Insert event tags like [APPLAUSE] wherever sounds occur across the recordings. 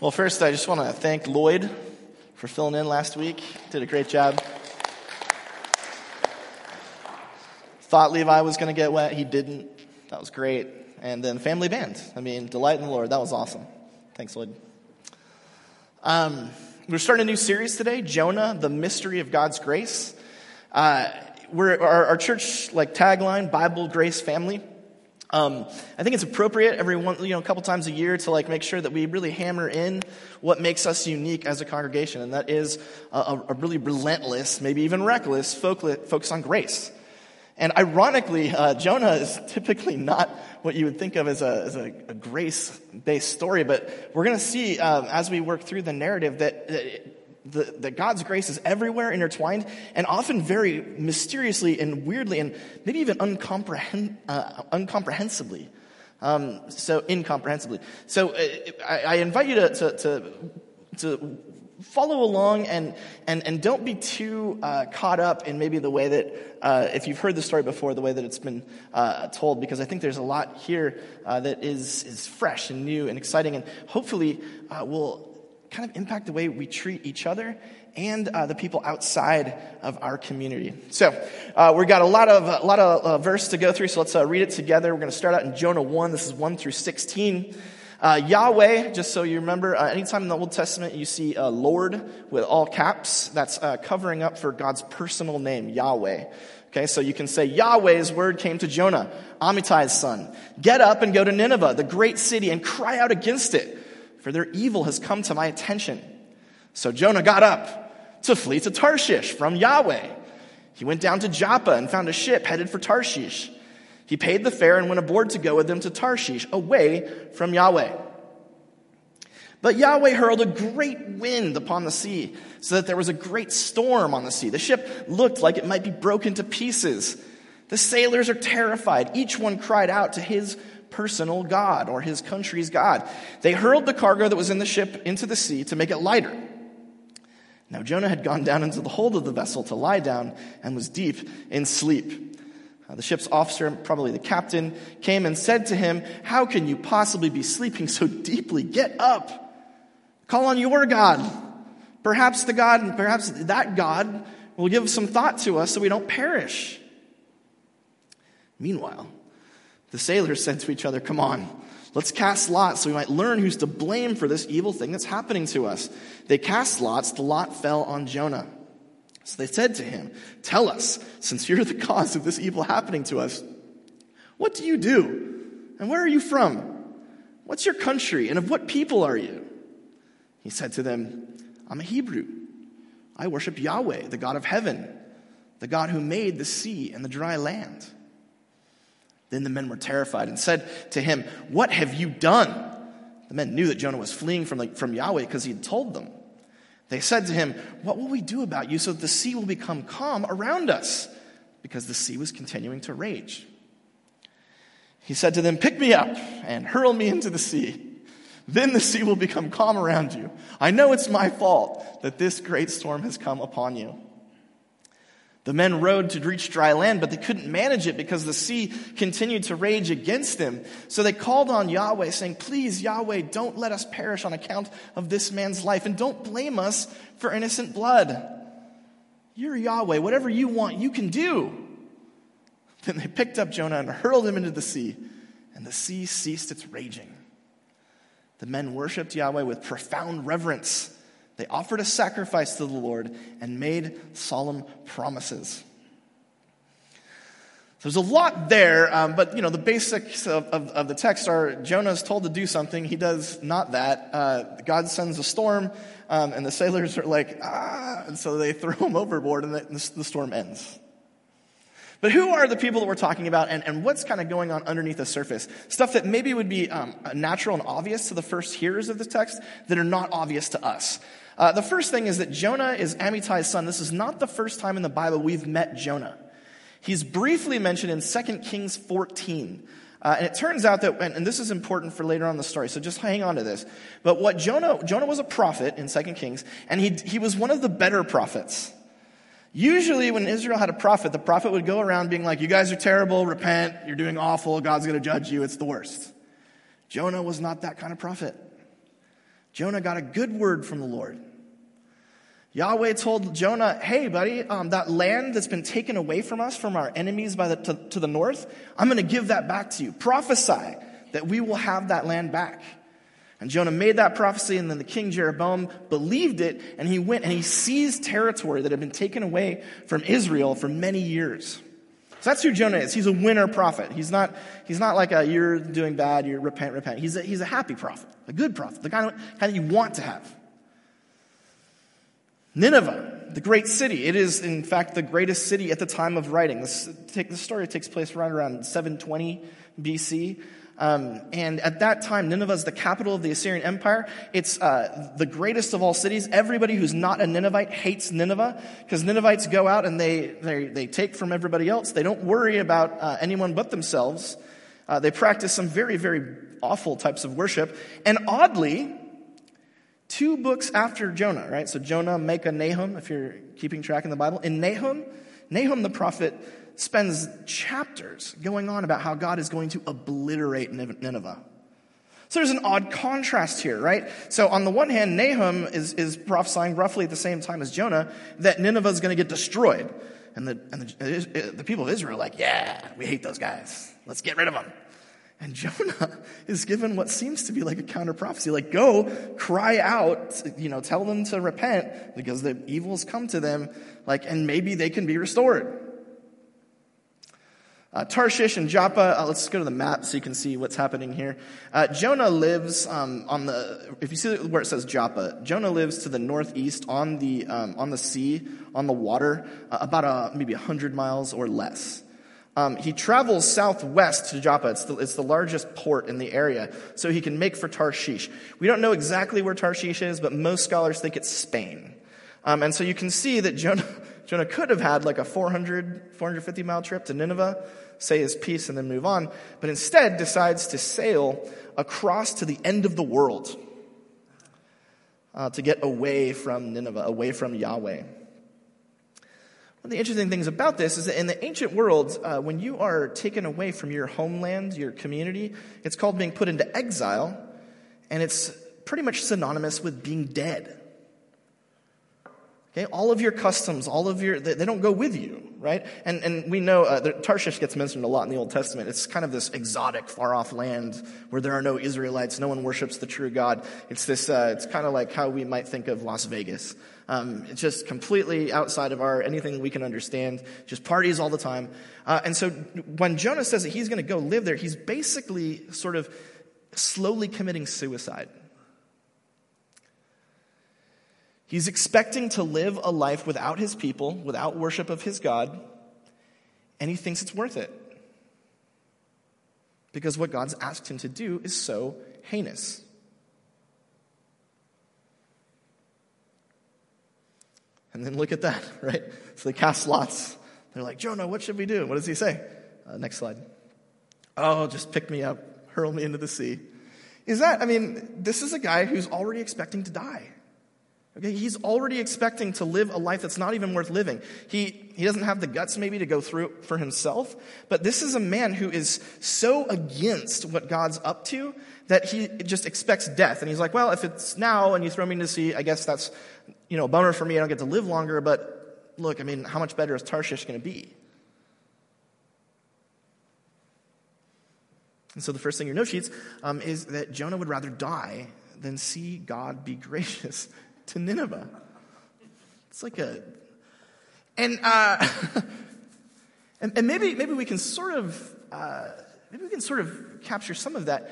Well, first, I just want to thank Lloyd for filling in last week. Did a great job. Thought Levi was going to get wet. He didn't. That was great. And then Family Band. I mean, Delight in the Lord. That was awesome. Thanks, Lloyd. Um, we're starting a new series today Jonah, the mystery of God's grace. Uh, we're, our, our church like tagline, Bible Grace Family. Um, I think it's appropriate every one, you know, a couple times a year to like make sure that we really hammer in what makes us unique as a congregation, and that is a, a really relentless, maybe even reckless focus on grace. And ironically, uh, Jonah is [LAUGHS] typically not what you would think of as a, as a, a grace-based story, but we're going to see um, as we work through the narrative that, that the, that God's grace is everywhere intertwined and often very mysteriously and weirdly and maybe even uncomprehend, uh, incomprehensibly. Um, so incomprehensibly. So uh, I, I, invite you to, to, to, to follow along and, and, and don't be too uh, caught up in maybe the way that, uh, if you've heard the story before, the way that it's been uh, told, because I think there's a lot here uh, that is, is fresh and new and exciting and hopefully will kind of impact the way we treat each other and uh, the people outside of our community. So uh, we've got a lot of a lot of uh, verse to go through. So let's uh, read it together. We're going to start out in Jonah one. This is one through sixteen. Uh, Yahweh, just so you remember, uh, anytime in the Old Testament you see Lord with all caps, that's covering up for God's personal name, Yahweh. Okay, so you can say Yahweh's word came to Jonah, Amittai's son. Get up and go to Nineveh, the great city, and cry out against it for their evil has come to my attention. So Jonah got up to flee to Tarshish from Yahweh. He went down to Joppa and found a ship headed for Tarshish. He paid the fare and went aboard to go with them to Tarshish, away from Yahweh. But Yahweh hurled a great wind upon the sea, so that there was a great storm on the sea. The ship looked like it might be broken to pieces. The sailors are terrified. Each one cried out to his personal God or his country's God. They hurled the cargo that was in the ship into the sea to make it lighter. Now Jonah had gone down into the hold of the vessel to lie down and was deep in sleep. Uh, the ship's officer, probably the captain, came and said to him, How can you possibly be sleeping so deeply? Get up. Call on your God. Perhaps the God, perhaps that God will give some thought to us so we don't perish. Meanwhile, the sailors said to each other, Come on, let's cast lots so we might learn who's to blame for this evil thing that's happening to us. They cast lots, the lot fell on Jonah. So they said to him, Tell us, since you're the [LAUGHS] cause of this evil happening to us, what do you do? And where are you from? What's your country? And of what people are you? He said to them, I'm a Hebrew. I worship Yahweh, the God of heaven, the God who made the sea and the dry land. Then the men were terrified and said to him, What have you done? The men knew that Jonah was fleeing from, the, from Yahweh because he had told them. They said to him, What will we do about you so that the sea will become calm around us? Because the sea was continuing to rage. He said to them, Pick me up and hurl me into the sea. Then the sea will become calm around you. I know it's my fault that this great storm has come upon you. The men rowed to reach dry land, but they couldn't manage it because the sea continued to rage against them. So they called on Yahweh, saying, Please, Yahweh, don't let us perish on account of this man's life, and don't blame us for innocent blood. You're Yahweh. Whatever you want, you can do. [LAUGHS] Then they picked up Jonah and hurled him into the sea, and the sea ceased its raging. The men worshiped Yahweh with profound reverence they offered a sacrifice to the Lord and made solemn promises. There's a lot there, um, but you know the basics of, of, of, the text are Jonah is told to do something. He does not that. Uh, God sends a storm, um, and the sailors are like, ah, and so they [LAUGHS] throw him overboard, and the, the storm ends. But who are the people that we're talking about and, and what's kind of going on underneath the surface? Stuff that maybe would be um, natural and obvious to the first hearers of the text that are not obvious to us. Uh, the first thing is that Jonah is Amittai's son. This is not the first time in the Bible we've met Jonah. He's briefly mentioned in 2 Kings 14. Uh, and it turns out that, and, and, this is important for later on the story, so just hang on to this. But what Jonah, Jonah was a prophet in 2 Kings, and he, he was one of the better prophets. Usually, when Israel had a prophet, the prophet would go around being like, You guys are terrible, repent, you're doing awful, God's going to judge you, it's the worst. Jonah was not that kind of prophet. Jonah got a good word from the Lord. Yahweh told Jonah, hey, buddy, um, that land that's been taken away from us, from our enemies by the, to, to the north, I'm going to give that back to you. Prophesy that we will have that land back. And Jonah made that prophecy, and then the king Jeroboam believed it, and he went and he seized territory that had been taken away from Israel for many years. So that's who Jonah is. He's a winner prophet. He's not, he's not like a you're doing bad, you repent, repent. He's a, he's a happy prophet, a good prophet, the kind of, kind of you want to have. Nineveh, the great city. It is, in fact, the greatest city at the time of writing. This, this story takes place right around 720 BC. Um, and at that time, Nineveh is the capital of the Assyrian Empire. It's uh, the greatest of all cities. Everybody who's not a Ninevite hates Nineveh because Ninevites go out and they, they, they take from everybody else. They don't worry about uh, anyone but themselves. Uh, they practice some very, very awful types of worship. And oddly, two books after Jonah, right? So Jonah, Micah, Nahum, if you're keeping track in the Bible. In Nahum, Nahum the prophet spends chapters going on about how God is going to obliterate Nineveh. So there's an odd contrast here, right? So on the one hand, Nahum is, is prophesying roughly at the same time as Jonah that Nineveh is going to get destroyed. And, the, and the, uh, the people of Israel are like, yeah, we hate those guys. Let's get rid of them. And Jonah [LAUGHS] is given what seems to be like a counter prophecy, like go cry out, you know, tell them to repent because the evils come to them, like, and maybe they can be restored. Uh, Tarshish and Joppa, uh, let's go to the map so you can see what's happening here. Uh, Jonah lives um, on the, if you see where it says Joppa, Jonah lives to the northeast on the, um, on the sea, on the water, uh, about a, maybe 100 miles or less. Um, he travels southwest to Joppa. It's the, it's the largest port in the area, so he can make for Tarshish. We don't know exactly where Tarshish is, but most scholars think it's Spain. Um, and so you can see that Jonah, [LAUGHS] Jonah could have had like a 400, 450 mile trip to Nineveh, say his piece, and then move on, but instead decides to sail across to the end of the world uh, to get away from Nineveh, away from Yahweh. One of the interesting things about this is that in the ancient world, uh, when you are taken away from your homeland, your community, it's called being put into exile, and it's pretty much synonymous with being dead. Okay, all of your customs, all of your, they, they don't go with you, right? And, and we know uh, Tarshish gets mentioned a lot in the Old Testament. It's kind of this exotic, far off land where there are no Israelites, no one worships the true God. It's this, uh, it's kind of like how we might think of Las Vegas. Um, it's just completely outside of our anything we can understand. Just parties all the time. Uh, and so when Jonah says that he's going to go live there, he's basically sort of slowly committing suicide. He's expecting to live a life without his people, without worship of his God, and he thinks it's worth it. Because what God's asked him to do is so heinous. And then look at that, [LAUGHS] right? So they cast lots. They're like, Jonah, what should we do? What does he say? Uh, next slide. Oh, just pick me up, hurl me into the sea. Is that, I mean, this is a guy who's already expecting to die. Okay, he's already expecting to live a life that's not even worth living. He, he doesn't have the guts maybe to go through it for himself, but this is a man who is so against what God's up to that he just expects death. And he's like, well, if it's now and you throw me into the sea, I guess that's, you know, a bummer for me. I don't get to live longer, but look, I mean, how much better is Tarshish going to be? And so the first thing your note sheets um, is that Jonah would rather die than see God be [LAUGHS] gracious to Nineveh. It's like a, and uh, [LAUGHS] and, and, maybe maybe we can sort of uh, maybe we can sort of capture some of that.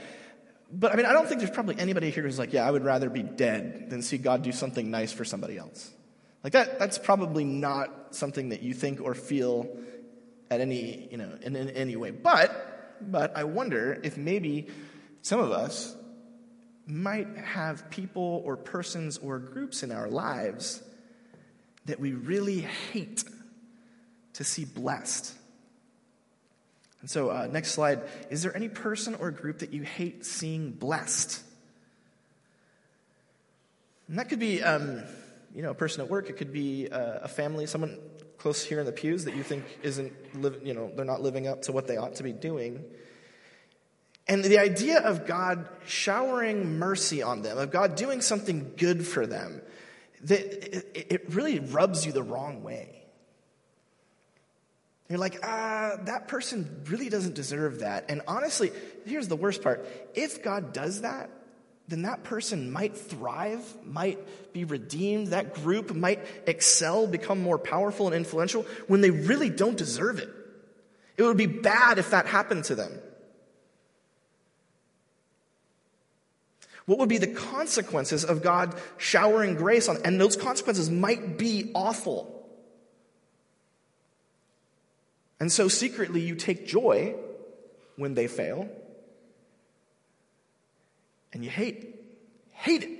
But I mean, I don't think there's probably anybody here who's like, yeah, I would rather be dead than see God do something nice for somebody else. Like that, that's probably not something that you think or feel at any, you know, in, in any way. But, but I wonder if maybe some of us might have people or persons or groups in our lives that we really hate to see blessed. And so, uh, next slide. Is there any person or group that you hate seeing blessed? And that could be, um, you know, a person at work. It could be uh, a family, someone close here in the pews that you think isn't, living, you know, they're not living up to what they ought to be doing. And the idea of God showering mercy on them, of God doing something good for them, that it really rubs you the wrong way. You're like, ah, that person really doesn't deserve that. And honestly, here's the worst part. If God does that, then that person might thrive, might be redeemed, that group might excel, become more powerful and influential when they really don't deserve it. It would be bad if that happened to them. What would be the consequences of God showering grace on? And those consequences might be awful. And so secretly you take joy when they fail, and you hate, hate it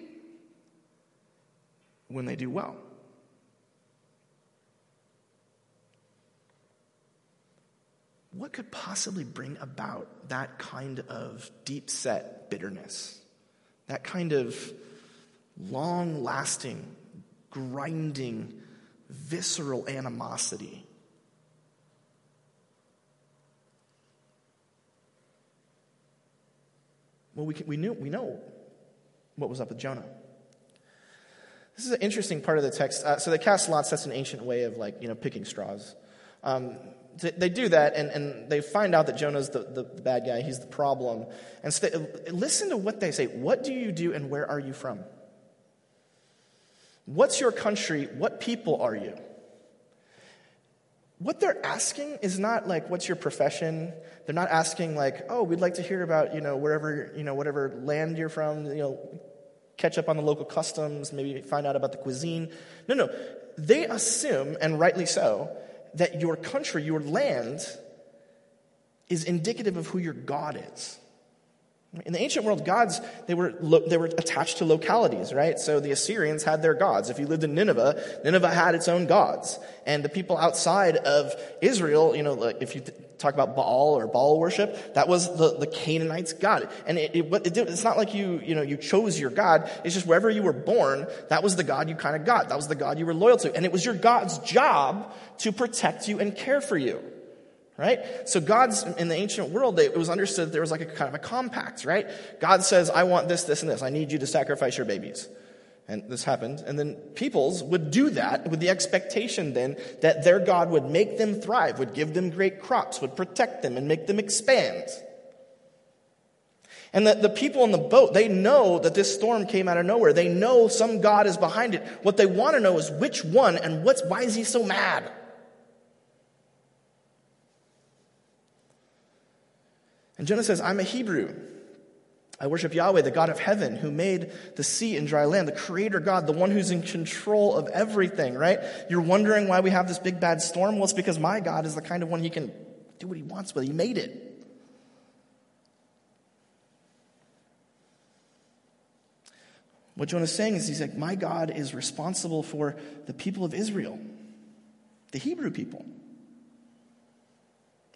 when they do well. What could possibly bring about that kind of deep set bitterness? That kind of long lasting, grinding, visceral animosity. Well, we, can, we, knew, we know what was up with Jonah. This is an interesting part of the text. Uh, so they cast lots. That's an ancient way of like you know picking straws. Um, they do that, and, and they find out that Jonah's the, the, the bad guy. He's the problem. And so they, listen to what they say. What do you do, and where are you from? What's your country? What people are you? What they're asking is not like, what's your profession? They're not asking like, oh, we'd like to hear about, you know, wherever, you know, whatever land you're from, you know, catch up on the local customs, maybe find out about the cuisine. No, no. They assume, and rightly so, that your country, your land, is indicative of who your God is. In the ancient world, gods, they were, they were attached to localities, right? So the Assyrians had their gods. If you lived in Nineveh, Nineveh had its own gods. And the people outside of Israel, you know, like if you talk about Baal or Baal worship, that was the, the Canaanites' god. And it, it, it it's not like you, you know, you chose your god. It's just wherever you were born, that was the god you kind of got. That was the god you were loyal to. And it was your God's job to protect you and care for you right? So God's, in the ancient world, it was understood there was like a kind of a compact, right? God says, I want this, this, and this. I need you to sacrifice your babies. And this happened. And then peoples would do that with the expectation then that their God would make them thrive, would give them great crops, would protect them and make them expand. And the, the people on the boat, they know that this storm came out of nowhere. They know some God is behind it. What they want to know is which one and what's, why is he so mad? And Jonah says, I'm a Hebrew. I worship Yahweh, the God of heaven, who made the sea and dry land, the creator God, the one who's in control of everything, right? You're wondering why we have this big bad storm? Well, it's because my God is the kind of one he can do what he wants with. He made it. What Jonah's saying is he's like, My God is responsible for the people of Israel, the Hebrew people.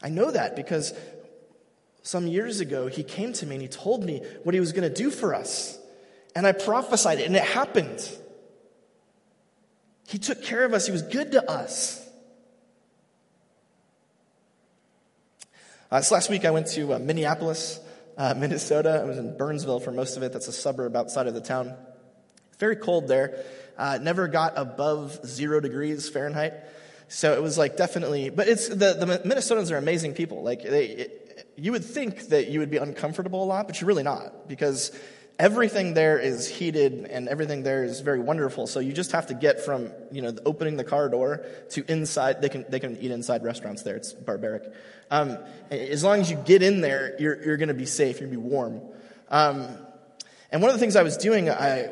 I know that because some years ago, he came to me and he told me what he was going to do for us. And I prophesied it, and it happened. He took care of us, he was good to us. Uh, this last week, I went to uh, Minneapolis, uh, [LAUGHS] Minnesota. I was in Burnsville for most of it. That's a suburb outside of the town. Very cold there. Uh, never got above zero degrees Fahrenheit. So it was like definitely, but it's the, the Minnesotans are amazing people. Like they, it, you would think that you would be uncomfortable a lot, but you're really not because everything there is heated and everything there is very wonderful. So you just have to get from, you know, opening the car door to inside. They can, they can eat inside restaurants there. It's barbaric. Um, as long as you get in there, you're, you're going to be safe. You're going to be warm. Um, and one of the things I was doing, I,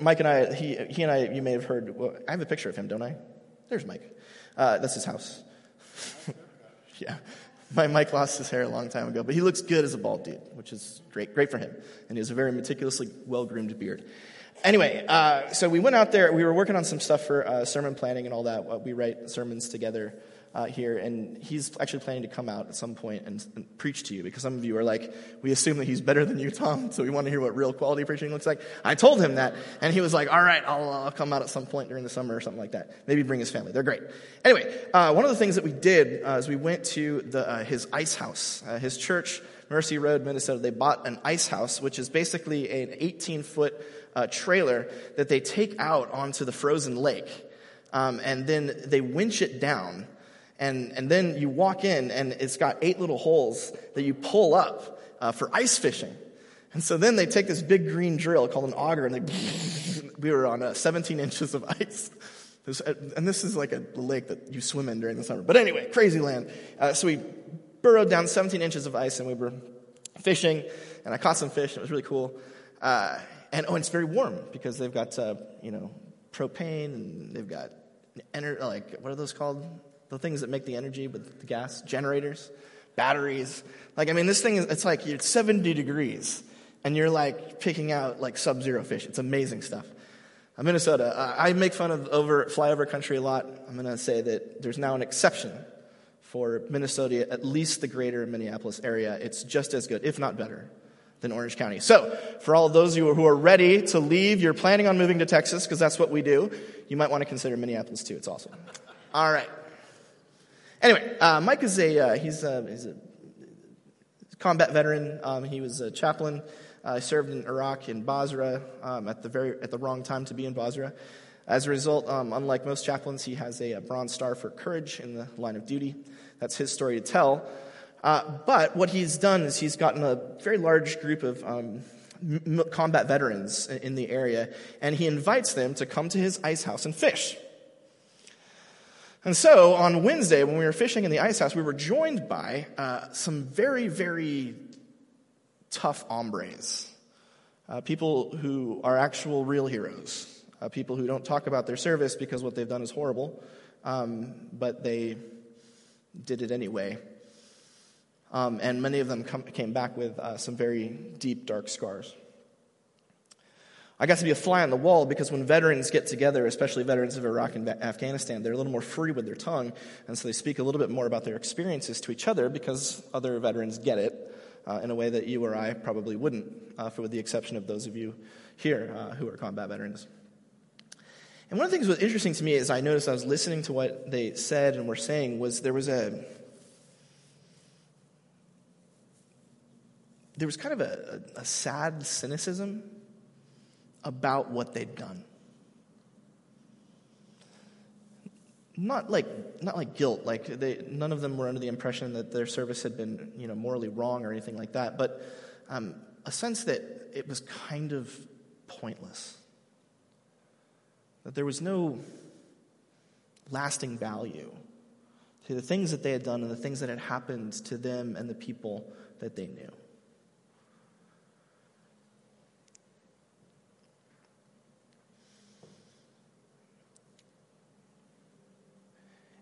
Mike and I, he, he and I, you may have heard, well, I have a picture of him, don't I? There's Mike. Uh, that's his house. [LAUGHS] yeah. My Mike lost his hair a long time ago, but he looks good as a bald dude, which is great, great for him. And he has a very meticulously well groomed beard. Anyway, uh, so we went out there. We were working on some stuff for uh, sermon planning and all that. We write sermons together. Uh, here, and he's actually planning to come out at some point and, and, preach to you because some of you are like, we assume that he's better than you, Tom, [LAUGHS] so we want to hear what real quality preaching looks like. I told him that, and he was like, all right, I'll, I'll come out at some point during the summer or something like that. Maybe bring his family. They're great. Anyway, uh, one of the things that we did uh, is we went to the, uh, his ice house. Uh, his church, Mercy Road, Minnesota, they bought an ice house, which is basically an 18 foot uh, trailer that they take out onto the frozen lake. Um, and then they winch it down and, and then you walk in, and it's got eight little holes that you pull up uh, for ice fishing. And so then they take this big green drill called an auger, and they, [LAUGHS] we were on uh, 17 inches of ice. [LAUGHS] And this is like a lake that you swim in during the summer. But anyway, crazy land. Uh, so we burrowed down 17 inches of ice, and we were fishing, and I caught some fish, and it was really cool. Uh, and oh, and it's very warm because they've got, uh, you know, propane, and they've got, ener- like, what are those called? The things that make the energy with the gas, generators, batteries. Like, I mean, this thing is, it's like it's 70 degrees and you're like picking out like sub zero fish. It's amazing stuff. Uh, Minnesota, uh, I make fun of over flyover country a lot. I'm going to say that there's now an exception for Minnesota, at least the greater Minneapolis area. It's just as good, if not better, than Orange County. So, for all those of you who are ready to leave, you're planning on moving to Texas, because that's what we do, you might want to consider Minneapolis too. It's awesome. All right. Anyway, uh, Mike is a, uh, he's, a, he's a combat veteran. Um, he was a chaplain. Uh, served in Iraq in Basra um, at, the very, at the wrong time to be in Basra. As a result, um, unlike most chaplains, he has a, a, Bronze Star for courage in the line of duty. That's his story to tell. Uh, but what he's done is he's gotten a very large group of um, m- combat veterans in the area, and he invites them to come to his ice house and fish. And so on Wednesday, when we were fishing in the ice house, we were joined by uh, some very, very tough hombres. Uh, people who are actual real heroes. Uh, people who don't talk about their service because what they've done is horrible, um, but they did it anyway. Um, and many of them come, came back with uh, some very deep, dark scars. I got to be a fly on the wall because when veterans get together, especially veterans of Iraq and Afghanistan, they're a little more free with their tongue, and so they speak a little bit more about their experiences to each other because other veterans get it uh, in a way that you or I probably wouldn't, uh, for with the exception of those of you here uh, who are combat veterans. And one of the things that was interesting to me is I noticed I was listening to what they said and were saying was there was a there was kind of a, a, a sad cynicism about what they'd done. Not like, not like guilt, like they, none of them were under the impression that their service had been you know, morally wrong or anything like that, but um, a sense that it was kind of pointless. That there was no lasting value to the things that they had done and the things that had happened to them and the people that they knew.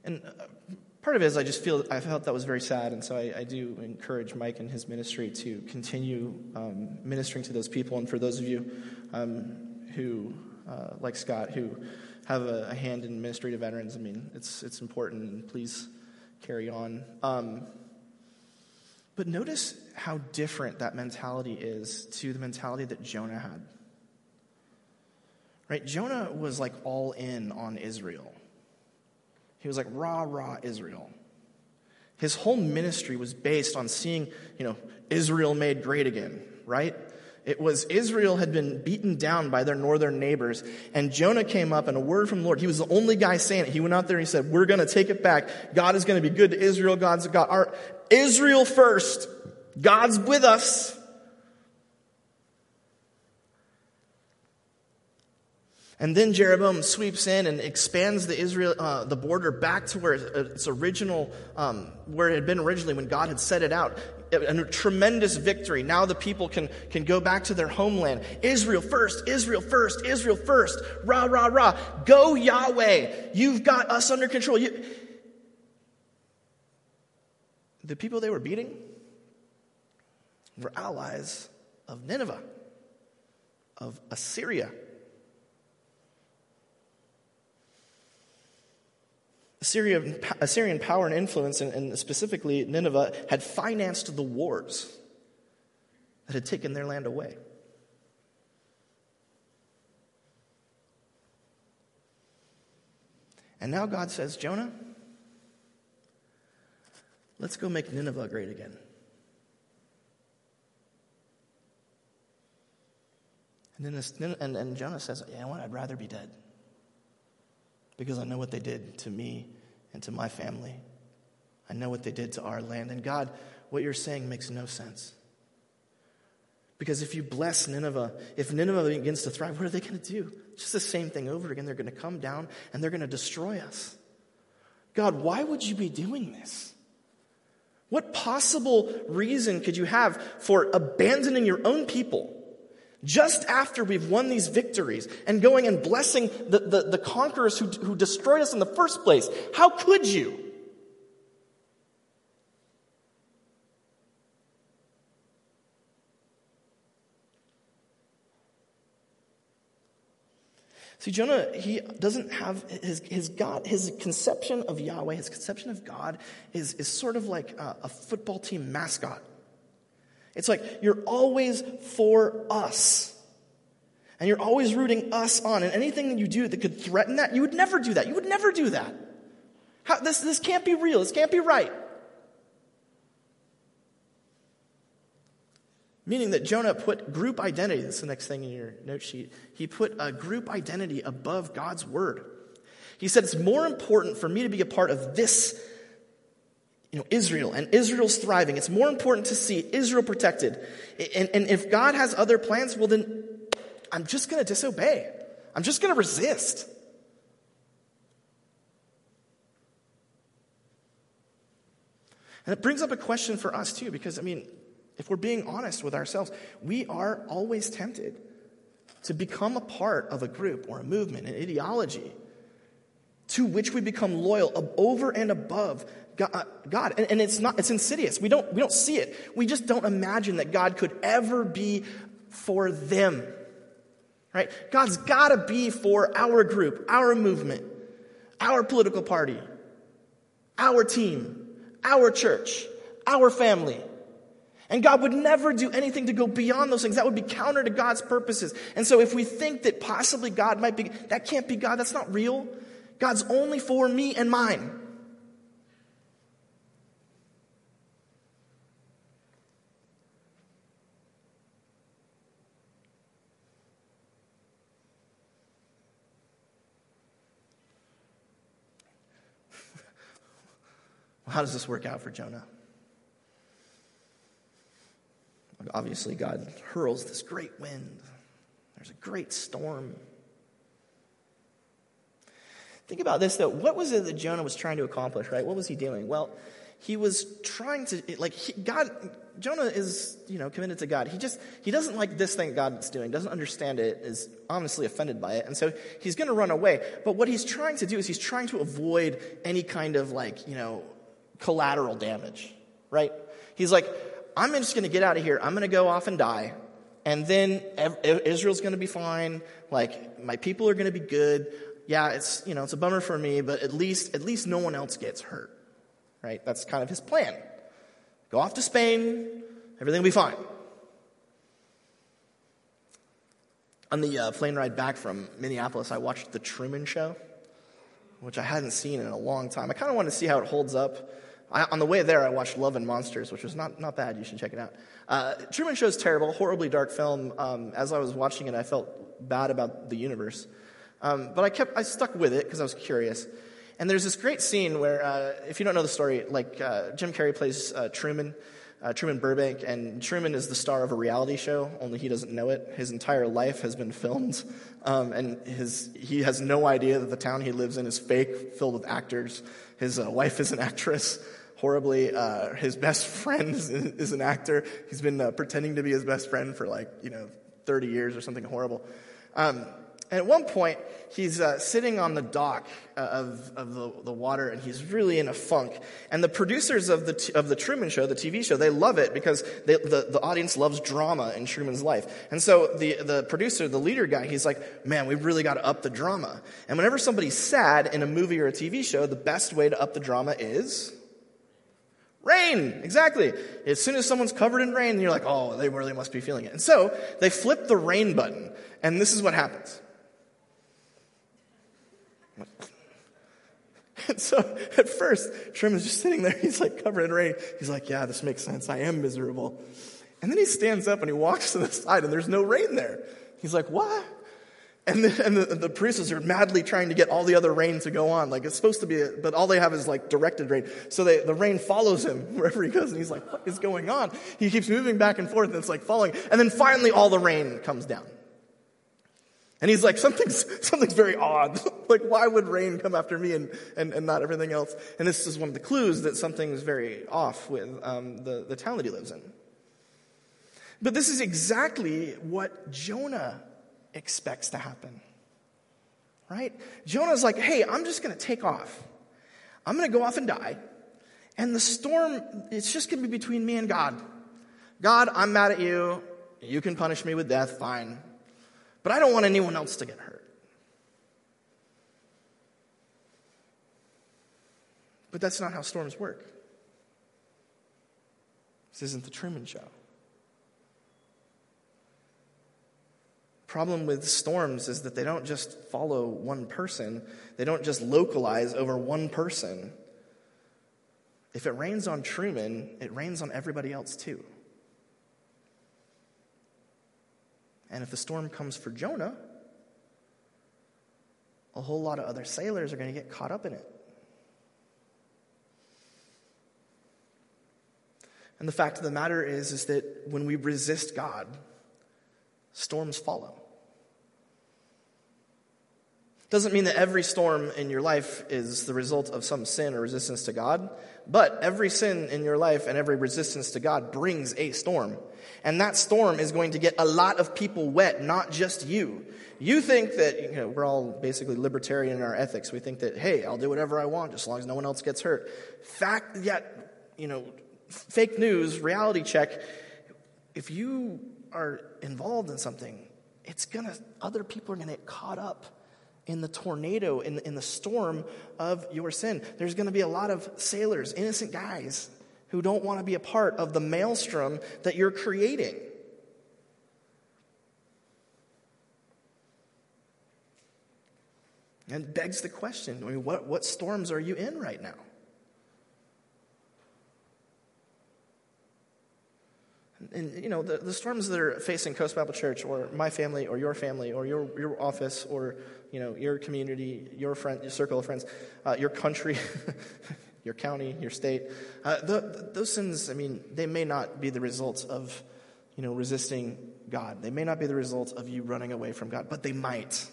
And uh, part of it is I just feel I felt that was very sad, and so I, I do encourage Mike and his ministry to continue um, ministering to those people. And for those of you um, who, uh, like Scott, who have a, a, hand in ministry to veterans, I mean, it's it's important, and please carry on. Um, but notice how different that mentality is to the mentality that Jonah had. Right? Jonah was like all in on Israel. He was like, rah, rah, Israel. His whole ministry was based on seeing, you know, Israel made great again, right? It was Israel had been beaten down by their northern neighbors, and Jonah came up and a word from the Lord. He was the only guy saying it. He went out there and he said, We're going to take it back. God is going to be good to Israel. God's God. Our, Israel first. God's with us. And then Jeroboam sweeps in and expands the Israel, uh, the border back to where its original, um, where it had been originally when God had set it out. A, tremendous victory. Now the people can, can go back to their homeland. Israel first, Israel first, Israel first. Rah, rah, rah. Go Yahweh. You've got us under control. You... The people they were beating were allies of Nineveh, of Assyria. Assyrian, Assyrian power and influence, and, and specifically Nineveh, had financed the wars that had taken their land away. And now God says, Jonah, let's go make Nineveh great again. And then this, and, and Jonah says, You know what? I'd rather be dead because I know what they did to me and to my family. I know what they did to our land. And God, what you're saying makes no sense. Because if you bless Nineveh, if Nineveh begins to thrive, what are they going to do? Just the same thing over again. They're going to come down and they're going to destroy us. God, why would you be doing this? What possible reason could you have for abandoning your own people just after we've won these victories and going and blessing the, the, the conquerors who, who destroyed us in the first place? How could you? See, Jonah, he doesn't have his, his God, his conception of Yahweh, his conception of God is, is sort of like a, a football team mascot. It's like you're always for us. And you're always rooting us on. And anything that you do that could threaten that, you would never do that. You would never do that. How, this, this can't be real. This can't be right. Meaning that Jonah put group identity, that's the next thing in your note sheet. He put a group identity above God's word. He said, It's more important for me to be a part of this, you know, Israel, and Israel's thriving. It's more important to see Israel protected. And, and if God has other plans, well, then I'm just going to disobey. I'm just going to resist. And it brings up a question for us, too, because, I mean, if we're being honest with ourselves, we are always tempted to become a part of a group or a movement, an ideology to which we become loyal over and above Uh, God. And, and it's not, it's insidious. We don't, we don't see it. We just don't imagine that God could ever be for them. Right? God's got to be for our group, our movement, our political party, our team, our church, our family. And God would never do anything to go beyond those things. That would be counter to God's purposes. And so if we think that possibly God might be, that can't be God, that's not real. God's only for me and mine. How does this work out for Jonah? Obviously, God hurls this great wind. There's a great storm. Think about this, though. What was it that Jonah was trying to accomplish, right? What was he doing? Well, he was trying to, like, he, God, Jonah is, you know, committed to God. He just, he doesn't like this thing God's doing, doesn't understand it, is honestly offended by it. And so he's going to run away. But what he's trying to do is he's trying to avoid any kind of, like, you know, collateral damage, right? He's like, I'm just going to get out of here. I'm going to go off and die. And then Israel's going to be fine. Like, my people are going to be good. Yeah, it's, you know, it's a bummer for me, but at least, at least no one else gets hurt. Right? That's kind of his plan. Go off to Spain. Everything will be fine. On the uh, plane ride back from Minneapolis, I watched The Truman Show, which I hadn't seen in a long time. I kind of want to see how it holds up. I, on the way there, I watched Love and Monsters, which was not, not bad. You should check it out. Uh, Truman Show's terrible, horribly dark film. Um, as I was watching it, I felt bad about the universe. Um, but I kept, I stuck with it because I was curious. And there's this great scene where, uh, if you don't know the story, like uh, Jim Carrey plays uh, Truman, uh, Truman Burbank, and Truman is the star of a reality show, only he doesn't know it. His entire life has been filmed, um, and his, he has no idea that the town he lives in is fake, filled with actors. His uh, wife is an actress horribly. Uh, his best [LAUGHS] friend is, is, an actor. He's been uh, pretending to be his best friend for like, you know, 30 years or something horrible. Um, and at one point, he's uh, sitting on the dock uh, of, of the, the water and he's really in a funk. And the producers of the, t- of the Truman Show, the TV show, they love it because they, the, the audience loves drama in Truman's life. And so the, the producer, the leader guy, he's like, man, we've really got to up the drama. And whenever somebody's sad in a movie or a TV show, the best way to up the drama is Rain, exactly. As soon as someone's covered in rain, you're like, oh, they really must be feeling it. And so they flip the rain button, and this is what happens. [LAUGHS] And so at first, Truman's just sitting there. [LAUGHS] He's like covered in rain. He's like, yeah, this makes sense. I am miserable. And then he stands up and he walks to the side and there's no rain there. He's like, what? And, the, and the, the are madly trying to get all the other rain to go on. Like it's supposed to be, a, but all they have is like directed rain. So they, the rain follows him [LAUGHS] wherever he goes. And he's like, what is going on? He keeps moving back and forth and it's like falling. And then finally all the rain comes down. And he's like, something's, something's very odd. [LAUGHS] like, why would rain come after me and, and, and not everything else? And this is one of the clues that something's very off with um, the, the town that he lives in. But this is exactly what Jonah expects to happen. Right? Jonah's like, hey, I'm just going to take off. I'm going to go off and die. And the storm, it's just going to be between me and God. God, I'm mad at you. You can punish me with death, fine. But I don't want anyone else to get hurt. But that's not how storms work. This isn't the Truman Show. Problem with storms is that they don't just follow one person, they don't just localize over one person. If it rains on Truman, it rains on everybody else too. And if the storm comes for Jonah, a whole lot of other sailors are going to get caught up in it. And the fact of the matter is, is that when we resist God, storms follow. Doesn't mean that every storm in your life is the result of some sin or resistance to God, but every sin in your life and every resistance to God brings a storm. And that storm is going to get a lot of people wet, not just you. You think that, you know, we're all basically libertarian in our ethics. We think that, hey, I'll do whatever I want as long as no one else gets hurt. Fact, yet, you know, fake news, reality check. If you are involved in something, it's gonna, other people are gonna get caught up in the tornado, in in the storm of your sin. There's to be a lot of sailors, innocent guys, who don't want to be a part of the maelstrom that you're creating. And begs the question I mean, what, what storms are you in right now? And, you know, the, the storms that are facing Coast Bible Church or my family or your family or your, your office or, you know, your community, your friend, your circle of friends, uh, your country, [LAUGHS] your county, your state, uh, the, those sins, I mean, they may not be the result of, you know, resisting God. They may not be the result of you running away from God, but they might.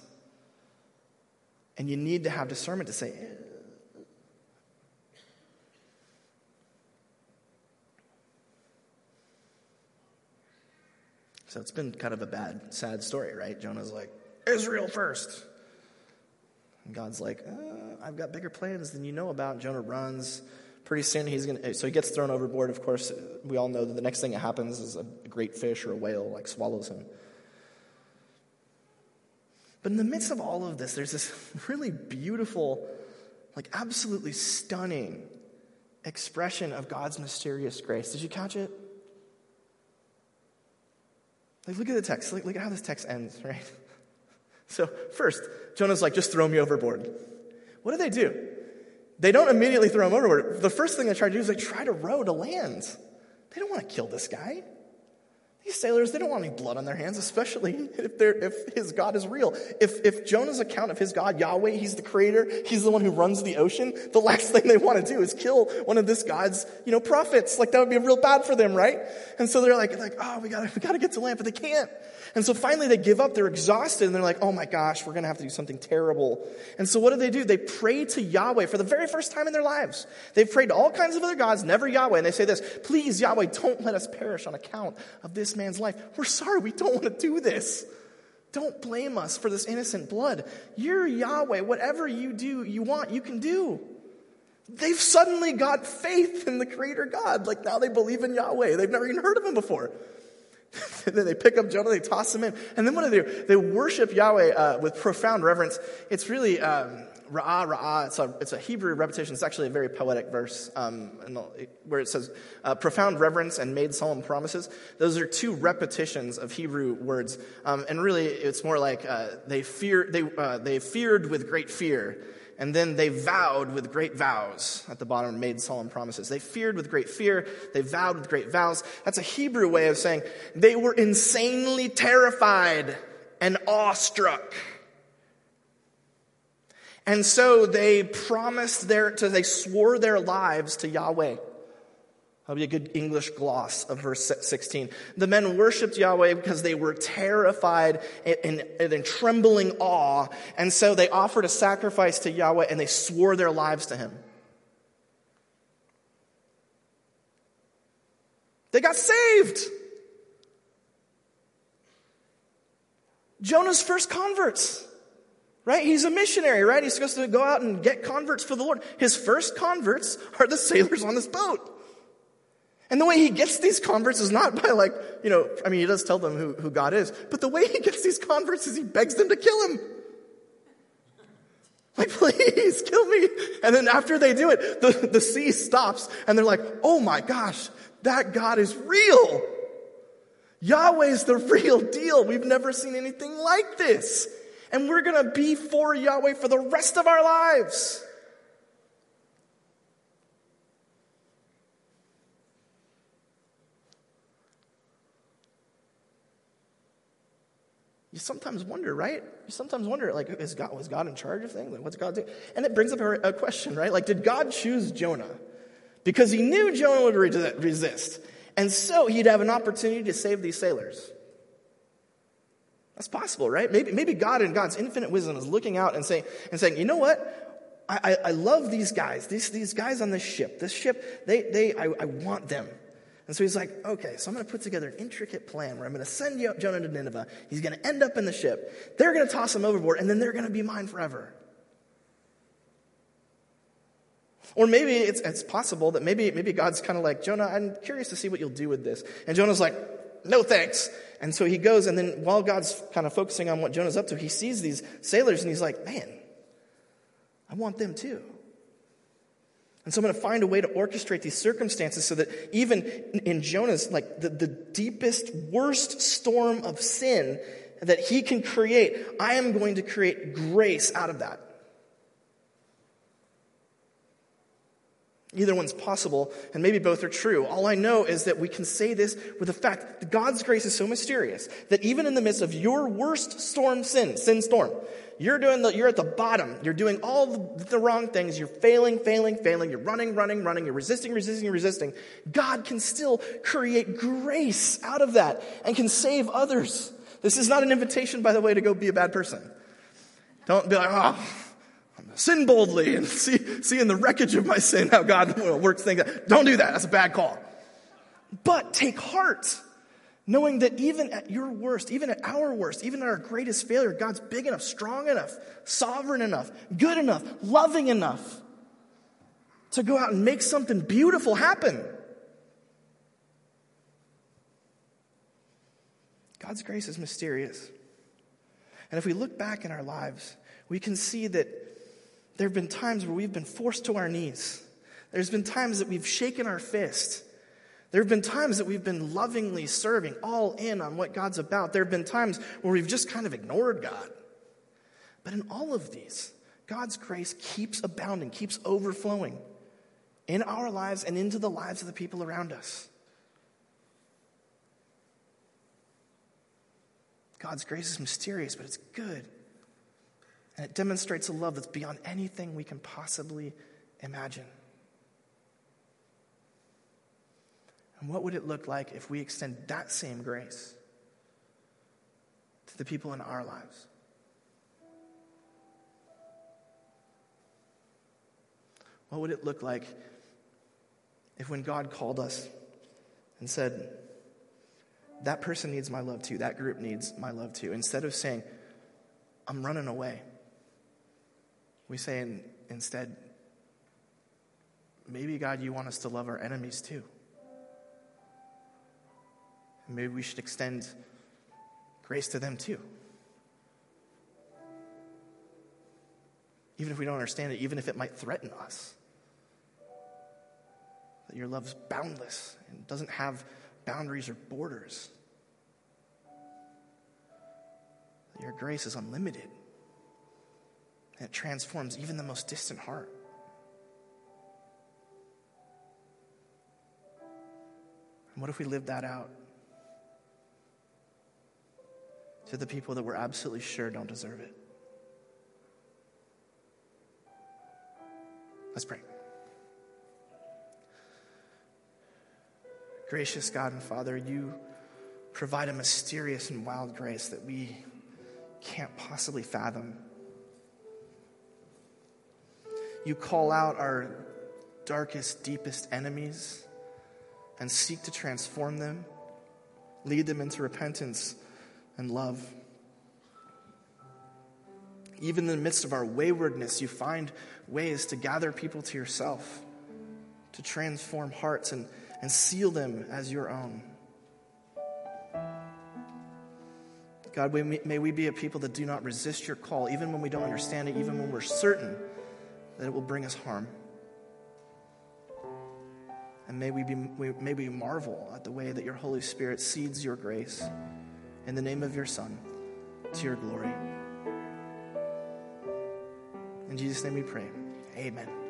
And you need to have discernment to say, So it's been kind of a bad, sad story, right? Jonah's like, Israel first. And God's like, uh, I've got bigger plans than you know about. Jonah runs. Pretty soon he's going to, so he gets thrown overboard. Of course, we all know that the next thing that happens is a great fish or a whale like swallows him. But in the midst of all of this, there's this [LAUGHS] really beautiful, like absolutely stunning expression of God's mysterious grace. Did you catch it? Like, look at the text. Look, look at how this text ends, [LAUGHS] right? So, first, Jonah's like, just throw me overboard. What do they do? They don't immediately throw him overboard. The first thing they try to do is they try to row to land. They don't want to kill this guy. These sailors, they don't want any blood on their hands, especially if, if his God is real. If, if Jonah's account of his God, Yahweh, he's the creator, he's the one who runs the ocean, the last [LAUGHS] thing they want to do is kill one of this God's, you know, prophets. Like that would be real bad for them, right? And so they're like, like, oh, we gotta, we gotta get to land, but they can't. And so finally they give up, they're exhausted, and they're like, oh my gosh, we're gonna have to do something terrible. And so what do they do? They pray to Yahweh for the very first time in their lives. They've prayed to all kinds of other gods, never Yahweh, and they say this, please, Yahweh, don't let us perish on account of this man's life. We're sorry, we don't want to do this. Don't blame us for this innocent blood. You're Yahweh. Whatever you do, you want, you can do. They've suddenly got faith in the Creator God. Like now they believe in Yahweh. They've never even heard of Him before. [LAUGHS] and then they pick up Jonah, they toss him in. And then what do they do? They worship Yahweh uh, with profound reverence. It's really um, ra'ah, ra'ah. It's a, it's a Hebrew repetition. It's actually a very poetic verse um, the, where it says uh, profound reverence and made solemn promises. Those are two repetitions of Hebrew words. Um, and really, it's more like uh, they, fear, they, uh, they feared with great fear and then they vowed with great vows at the bottom made solemn promises. They feared with great fear, they vowed with great vows. That's a Hebrew way of saying they were insanely terrified and awestruck. And so they promised their, to, they swore their lives to Yahweh. That'll be a good English gloss of verse 16. The men worshiped Yahweh because they were terrified and, in trembling awe. And so they offered a sacrifice to Yahweh and they swore their lives to him. They got saved. Jonah's first converts, right? He's a missionary, right? He's supposed to go out and get converts for the Lord. His first converts are the sailors on this boat. And the way he gets these converts is not by like, you know, I mean, he does tell them who, who God is, but the way he gets these converts is he begs them to kill him. Like, [LAUGHS] please kill me. And then after they do it, the, the sea stops and they're like, oh my gosh, that God is real. Yahweh's the real deal. We've never seen anything like this. And we're going to be for Yahweh for the rest of our lives. You sometimes wonder, right? You sometimes wonder, like, is God, was God in charge of things? Like, what's God doing? And it brings up a, question, right? Like, did God choose Jonah? Because he knew Jonah would resist. And so he'd have an opportunity to save these sailors. That's possible, right? Maybe, maybe God in God's infinite wisdom is looking out and saying, and saying, you know what? I, I, I love these guys, these, these guys on this ship. This ship, they, they, I, I want them. And so he's like, okay, so I'm going to put together an intricate plan where I'm going to send Jonah to Nineveh. He's going to end up in the ship. They're going to toss him overboard, and then they're going to be mine forever. Or maybe it's, it's possible that maybe, maybe God's kind of like, Jonah, I'm curious to see what you'll do with this. And Jonah's like, no thanks. And so he goes, and then while God's kind of focusing on what Jonah's up to, he sees these sailors and he's like, man, I want them too. And so I'm going to find a way to orchestrate these circumstances so that even in Jonah's, like the, the deepest, worst storm of sin that he can create, I am going to create grace out of that. Either one's possible, and maybe both are true. All I know is that we can say this with the fact that God's grace is so mysterious that even in the midst of your worst storm sin, sin storm, you're doing the, you're at the bottom. You're doing all the, the wrong things. You're failing, failing, failing. You're running, running, running. You're resisting, resisting, resisting. God can still create grace out of that and can save others. This is not an invitation, by the way, to go be a bad person. Don't be like, oh, sin boldly and [LAUGHS] see, see in the wreckage of my sin how God works things. out. Don't do that. That's a bad call. But take heart Knowing that even at your worst, even at our worst, even at our greatest failure, God's big enough, strong enough, sovereign enough, good enough, loving enough to go out and make something beautiful happen. God's grace is mysterious. And if we look back in our lives, we can see that there have been times where we've been forced to our knees. There's been times that we've shaken our fist. There have been times that we've been lovingly serving, all in on what God's about. There have been times where we've just kind of ignored God. But in all of these, God's grace keeps abounding, keeps overflowing in our lives and into the lives of the people around us. God's grace is mysterious, but it's good. And it demonstrates a love that's beyond anything we can possibly imagine. And what would it look like if we extend that same grace to the people in our lives? What would it look like if when God called us and said, that person needs my love too. That group needs my love too. Instead of saying, I'm running away, we say in, instead, maybe God, you want us to love our enemies too. Maybe we should extend grace to them too. Even if we don't understand it, even if it might threaten us. That your love's boundless and doesn't have boundaries or borders. That your grace is unlimited. And it transforms even the most distant heart. And what if we lived that out to the people that we're absolutely sure don't deserve it? Let's pray. Gracious God and Father, you provide a mysterious and wild grace that we can't possibly fathom. You call out our darkest, deepest enemies and seek to transform them, lead them into repentance and love. Even in the midst of our waywardness, you find ways to gather people to yourself, to transform hearts and and seal them as your own. God, may we be a people that do not resist your call, even when we don't understand it, even when we're certain that it will bring us harm. And may we, be, may we marvel at the way that your Holy Spirit seeds your grace in the name of your Son to your glory. In Jesus' name we pray. Amen.